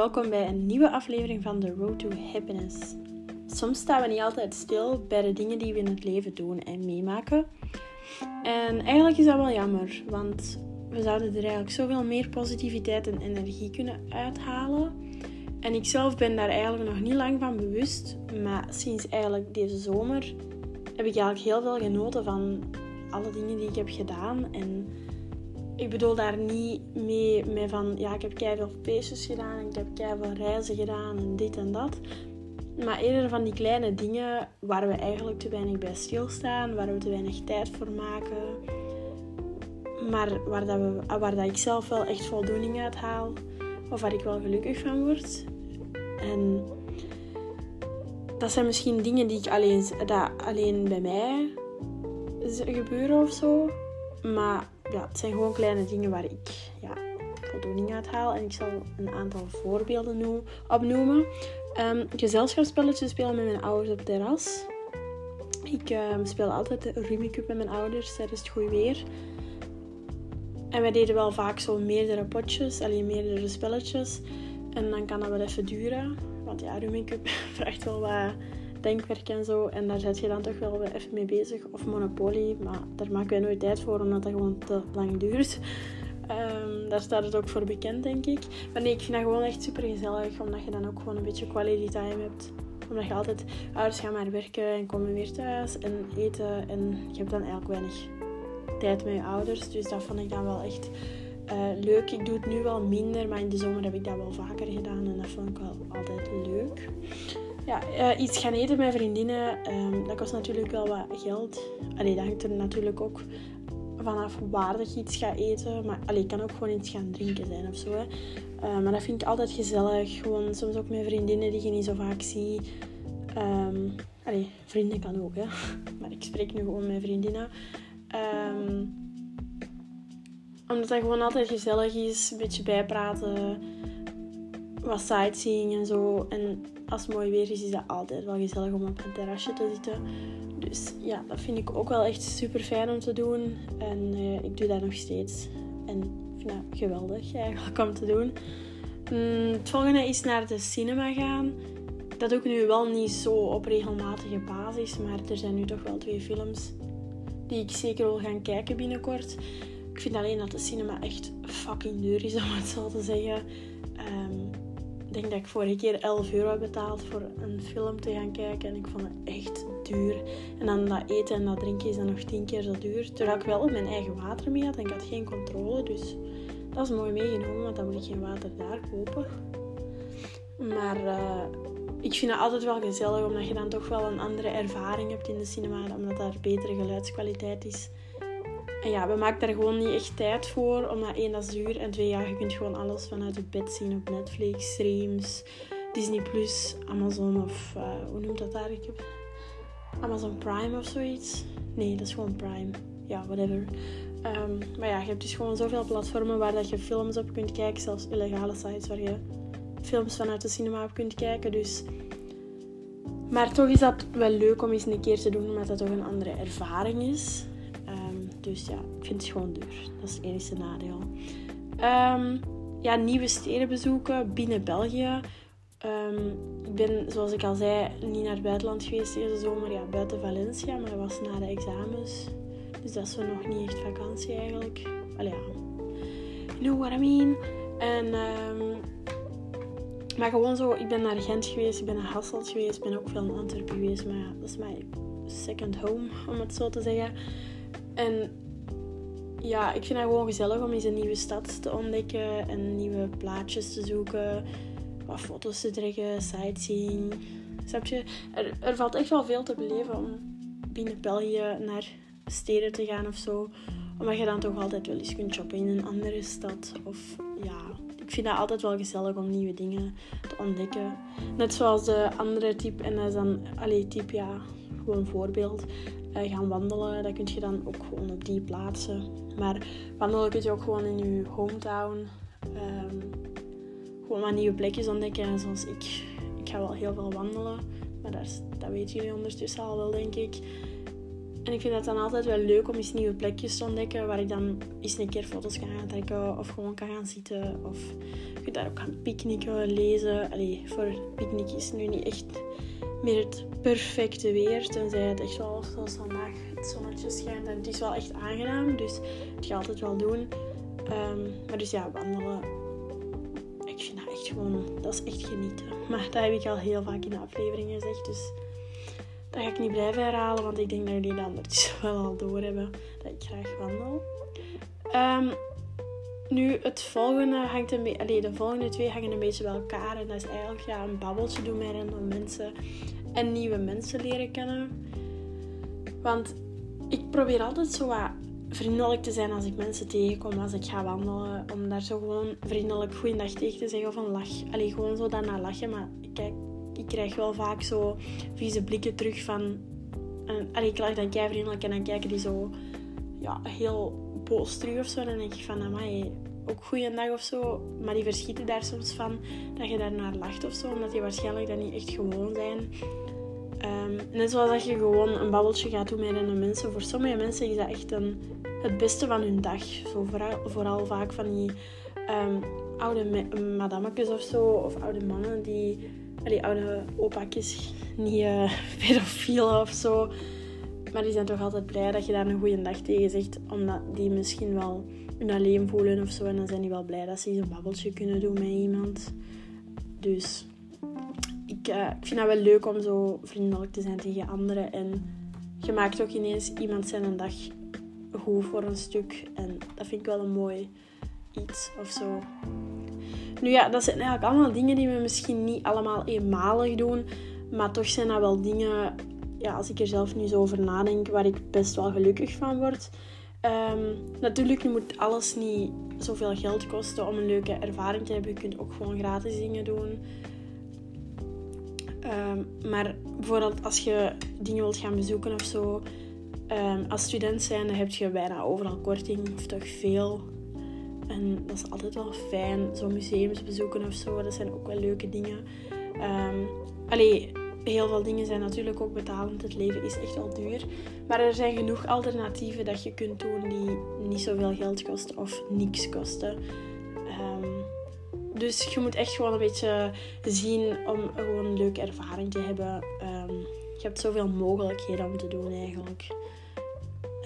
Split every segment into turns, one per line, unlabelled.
welkom bij een nieuwe aflevering van The Road to Happiness. Soms staan we niet altijd stil bij de dingen die we in het leven doen en meemaken. En eigenlijk is dat wel jammer, want we zouden er eigenlijk zoveel meer positiviteit en energie kunnen uithalen. En ik zelf ben daar eigenlijk nog niet lang van bewust, maar sinds eigenlijk deze zomer heb ik eigenlijk heel veel genoten van alle dingen die ik heb gedaan. En ik bedoel daar niet mee, mee van, ja, ik heb keihard feestjes gedaan ik heb keihard reizen gedaan dit en dat. Maar eerder van die kleine dingen waar we eigenlijk te weinig bij stilstaan, waar we te weinig tijd voor maken. Maar waar, dat we, waar dat ik zelf wel echt voldoening uit haal. Of waar ik wel gelukkig van word. En dat zijn misschien dingen die ik alleen, dat alleen bij mij gebeuren of zo. Maar ja, het zijn gewoon kleine dingen waar ik ja, voldoening uit haal. En ik zal een aantal voorbeelden opnoemen. Um, gezelschapsspelletjes spelen met mijn ouders op het terras. Ik um, speel altijd de Rummikub met mijn ouders tijdens het goede weer. En wij deden wel vaak zo meerdere potjes, alleen meerdere spelletjes. En dan kan dat wel even duren. Want ja, Rummikub vraagt wel wat denkwerk en zo. En daar zit je dan toch wel even mee bezig. Of Monopoly, maar daar maken wij nooit tijd voor, omdat dat gewoon te lang duurt. Um, daar staat het ook voor bekend, denk ik. Maar nee, ik vind dat gewoon echt super gezellig, omdat je dan ook gewoon een beetje quality time hebt. Omdat je altijd, ouders gaan maar werken en komen weer thuis en eten. En je hebt dan eigenlijk weinig tijd met je ouders. Dus dat vond ik dan wel echt uh, leuk. Ik doe het nu wel minder, maar in de zomer heb ik dat wel vaker gedaan. En dat vond ik wel altijd leuk. Ja, uh, iets gaan eten met vriendinnen, um, dat kost natuurlijk wel wat geld. Allee, dat hangt er natuurlijk ook vanaf waar dat je iets gaat eten. Maar allee, kan ook gewoon iets gaan drinken zijn of zo. Hè. Uh, maar dat vind ik altijd gezellig. Gewoon soms ook met vriendinnen die je niet zo vaak ziet. Um, allee, vrienden kan ook, hè. Maar ik spreek nu gewoon met vriendinnen. Um, omdat dat gewoon altijd gezellig is. Een beetje bijpraten. Wat sightseeing en zo. En als het mooi weer is, is dat altijd wel gezellig om op een terrasje te zitten. Dus ja, dat vind ik ook wel echt super fijn om te doen. En uh, ik doe dat nog steeds. En ik vind dat geweldig eigenlijk om te doen. Mm, het volgende is naar de cinema gaan. Dat doe ik nu wel niet zo op regelmatige basis. Maar er zijn nu toch wel twee films die ik zeker wil gaan kijken binnenkort. Ik vind alleen dat de cinema echt fucking duur is, om het zo te zeggen. Um, denk dat ik vorige keer 11 euro heb betaald voor een film te gaan kijken. En ik vond het echt duur. En dan dat eten en dat drinken is dan nog 10 keer zo duur. Terwijl ik wel mijn eigen water mee had en ik had geen controle. Dus dat is mooi meegenomen, want dan moet ik geen water daar kopen. Maar uh, ik vind het altijd wel gezellig, omdat je dan toch wel een andere ervaring hebt in de cinema. Omdat daar betere geluidskwaliteit is. En ja, we maken daar gewoon niet echt tijd voor, omdat één, dat is duur. En twee, ja, je kunt gewoon alles vanuit het bed zien op Netflix, streams, Disney+, Plus, Amazon of... Uh, hoe noemt dat daar? Ik heb Amazon Prime of zoiets. Nee, dat is gewoon Prime. Ja, whatever. Um, maar ja, je hebt dus gewoon zoveel platformen waar dat je films op kunt kijken. Zelfs illegale sites waar je films vanuit de cinema op kunt kijken. Dus... Maar toch is dat wel leuk om eens een keer te doen, omdat dat toch een andere ervaring is. Dus ja, ik vind het gewoon duur. Dat is het enige nadeel. Um, ja, nieuwe steden bezoeken binnen België. Um, ik ben, zoals ik al zei, niet naar het buitenland geweest deze zomer. Ja, buiten Valencia, maar dat was na de examens. Dus dat is nog niet echt vakantie eigenlijk. Allee, ja. You know what I mean? En, um, maar gewoon zo, ik ben naar Gent geweest, ik ben naar Hasselt geweest, ik ben ook veel in Antwerpen geweest. Maar ja, dat is mijn second home, om het zo te zeggen. En ja, ik vind het gewoon gezellig om eens een nieuwe stad te ontdekken en nieuwe plaatjes te zoeken, wat foto's te trekken, sightseeing. Snap je? Er, er valt echt wel veel te beleven om binnen België naar steden te gaan of zo. Omdat je dan toch altijd wel eens kunt shoppen in een andere stad. Of ja, ik vind dat altijd wel gezellig om nieuwe dingen te ontdekken. Net zoals de andere tip, en dat is dan, allee, tip ja, gewoon voorbeeld. Uh, gaan wandelen, dat kun je dan ook gewoon op die plaatsen. Maar wandelen kun je ook gewoon in je hometown. Um, gewoon wat nieuwe plekjes ontdekken. Zoals ik. Ik ga wel heel veel wandelen. Maar dat, dat weten jullie ondertussen al wel, denk ik. En ik vind het dan altijd wel leuk om eens nieuwe plekjes te ontdekken waar ik dan eens een keer foto's kan gaan trekken of gewoon kan gaan zitten. Of je daar ook gaan picknicken, lezen. Allee, voor picknick is nu niet echt meer het perfecte weer. Tenzij het echt wel, zoals vandaag, het zonnetje schijnt. En het is wel echt aangenaam, dus het ga altijd wel doen. Ehm, maar dus ja, wandelen. Ik vind dat echt gewoon, dat is echt genieten. Maar dat heb ik al heel vaak in de aflevering gezegd. Dus dat ga ik niet blijven herhalen, want ik denk dat jullie dat ondertussen wel al doorhebben dat ik graag wandel. Um, nu, het volgende hangt een beetje... de volgende twee hangen een beetje bij elkaar. En dat is eigenlijk ja, een babbeltje doen met random mensen. En nieuwe mensen leren kennen. Want ik probeer altijd zo wat vriendelijk te zijn als ik mensen tegenkom, als ik ga wandelen. Om daar zo gewoon vriendelijk goeiedag tegen te zeggen of een lach. Allee, gewoon zo daarna lachen. Maar kijk, ik krijg wel vaak zo vieze blikken terug van... En, allee, ik lach dan kei vriendelijk en dan kijken die zo ja, heel boos terug of zo. Dan denk ik van, amai, ook goeiedag of zo. Maar die verschieten daar soms van dat je daarnaar lacht of zo. Omdat die waarschijnlijk dat niet echt gewoon zijn. Um, net zoals dat je gewoon een babbeltje gaat doen met een mensen. Voor sommige mensen is dat echt een, het beste van hun dag. Vooral, vooral vaak van die um, oude madammetjes of zo. Of oude mannen die... Die oude opakjes, niet uh, pedofielen of zo. Maar die zijn toch altijd blij dat je daar een goede dag tegen zegt. Omdat die misschien wel hun alleen voelen of zo. En dan zijn die wel blij dat ze eens een babbeltje kunnen doen met iemand. Dus ik, uh, ik vind dat wel leuk om zo vriendelijk te zijn tegen anderen. En je maakt ook ineens iemand zijn dag goed voor een stuk. En dat vind ik wel een mooi iets of zo. Nu ja, dat zijn eigenlijk allemaal dingen die we misschien niet allemaal eenmalig doen. Maar toch zijn dat wel dingen ja, als ik er zelf nu zo over nadenk, waar ik best wel gelukkig van word. Um, natuurlijk moet alles niet zoveel geld kosten om een leuke ervaring te hebben. Je kunt ook gewoon gratis dingen doen. Um, maar bijvoorbeeld als je dingen wilt gaan bezoeken of zo. Um, als student zijn, dan heb je bijna overal korting of toch veel. En dat is altijd wel fijn. Zo museums bezoeken of zo, dat zijn ook wel leuke dingen. Um, allee, heel veel dingen zijn natuurlijk ook betalend. Het leven is echt wel duur. Maar er zijn genoeg alternatieven dat je kunt doen die niet zoveel geld kosten of niks kosten. Ehm, dus je moet echt gewoon een beetje zien om gewoon een leuke ervaring te hebben. Um, je hebt zoveel mogelijkheden om te doen eigenlijk.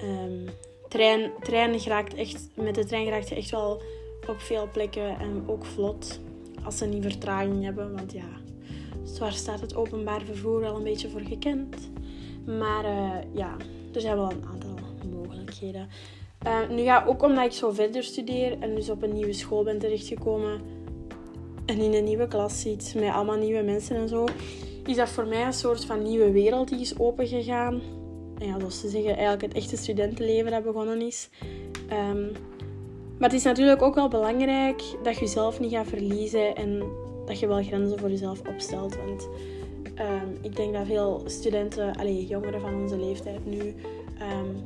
Um, trein, trein geraakt echt, met de trein raakt je echt wel op veel plekken en ook vlot. Als ze niet vertraging hebben, want ja, Zwaar staat het openbaar vervoer wel een beetje voor gekend. Maar uh, ja, er zijn wel een aantal mogelijkheden. Uh, nu ja, ook omdat ik zo verder studeer en dus op een nieuwe school ben terechtgekomen en in een nieuwe klas zit met allemaal nieuwe mensen en zo, is dat voor mij een soort van nieuwe wereld die is opengegaan. En ja, zoals ze zeggen, eigenlijk het echte studentenleven dat begonnen is. Um, maar het is natuurlijk ook wel belangrijk dat je jezelf niet gaat verliezen en dat je wel grenzen voor jezelf opstelt. Want ehm, ik denk dat veel studenten, allez, jongeren van onze leeftijd nu, um,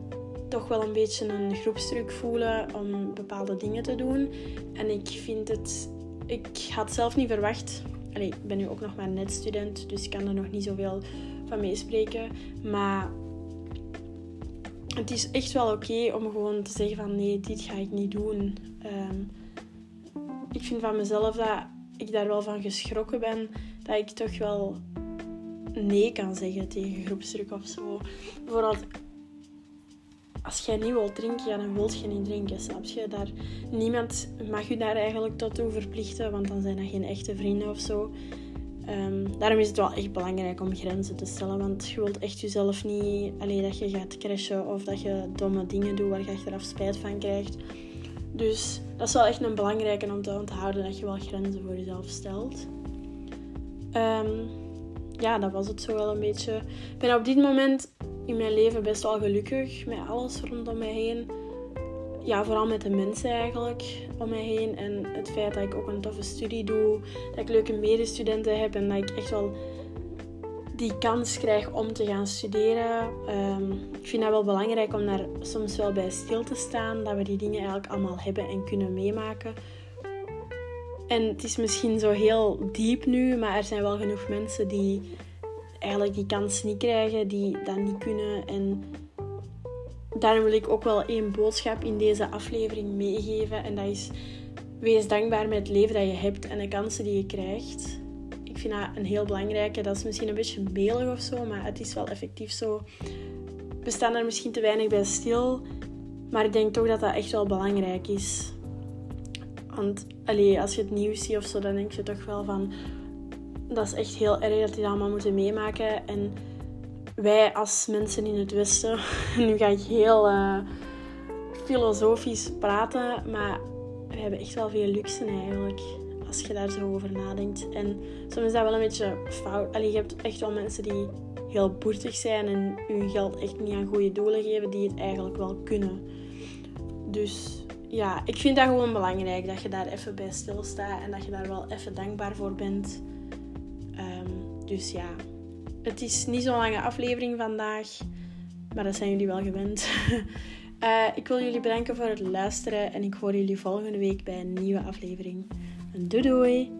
toch wel een beetje een groepsdruk voelen om bepaalde dingen te doen. En ik vind het, ik had zelf niet verwacht. Allee, ik ben nu ook nog maar net student, dus ik kan er nog niet zoveel van meespreken. Maar het is echt wel oké om gewoon te zeggen van nee, dit ga ik niet doen. Um, ik vind van mezelf dat ik daar wel van geschrokken ben dat ik toch wel nee kan zeggen tegen groepsdruk of zo. Bijvoorbeeld, als jij niet wilt drinken, dan wilt je niet drinken, snap je? Daar, niemand mag je daar eigenlijk tot toe verplichten, want dan zijn dat geen echte vrienden of zo. Ehm, daarom is het wel echt belangrijk om grenzen te stellen, want je wilt echt jezelf niet alleen dat je gaat crashen of dat je domme dingen doet waar je achteraf spijt van krijgt. Dus dat is wel echt een belangrijke om te onthouden dat je wel grenzen voor jezelf stelt. Ehm, ja, dat was het zo wel een beetje. Ik ben op dit moment in mijn leven best wel gelukkig met alles rondom mij heen. Ja, vooral met de mensen eigenlijk om mij heen. En het feit dat ik ook een toffe studie doe, dat ik leuke medestudenten heb en dat ik echt wel die kans krijg om te gaan studeren. Um, ik vind dat wel belangrijk om daar soms wel bij stil te staan. Dat we die dingen eigenlijk allemaal hebben en kunnen meemaken. En het is misschien zo heel diep nu, maar er zijn wel genoeg mensen die eigenlijk die kans niet krijgen, die dat niet kunnen. En daarom wil ik ook wel één boodschap in deze aflevering meegeven. En dat is, wees dankbaar met het leven dat je hebt en de kansen die je krijgt. Ik vind dat een heel belangrijke. Dat is misschien een beetje melig of zo, maar het is wel effectief zo. We staan er misschien te weinig bij stil. Maar ik denk toch dat dat echt wel belangrijk is. Want allee, als je het nieuws ziet of zo, dan denk je toch wel van... Dat is echt heel erg dat die dat allemaal moeten meemaken. En wij als mensen in het Westen... Nu ga ik heel uh, filosofisch praten, maar we hebben echt wel veel luxe eigenlijk. Als je daar zo over nadenkt. En soms is dat wel een beetje fout. Allee, je hebt echt wel mensen die heel boertig zijn en hun geld echt niet aan goede doelen geven, die het eigenlijk wel kunnen. Dus ja, ik vind dat gewoon belangrijk dat je daar even bij stilstaat en dat je daar wel even dankbaar voor bent. Um, dus ja, het is niet zo'n lange aflevering vandaag, maar dat zijn jullie wel gewend. uh, ik wil jullie bedanken voor het luisteren en ik hoor jullie volgende week bij een nieuwe aflevering. Doei doei!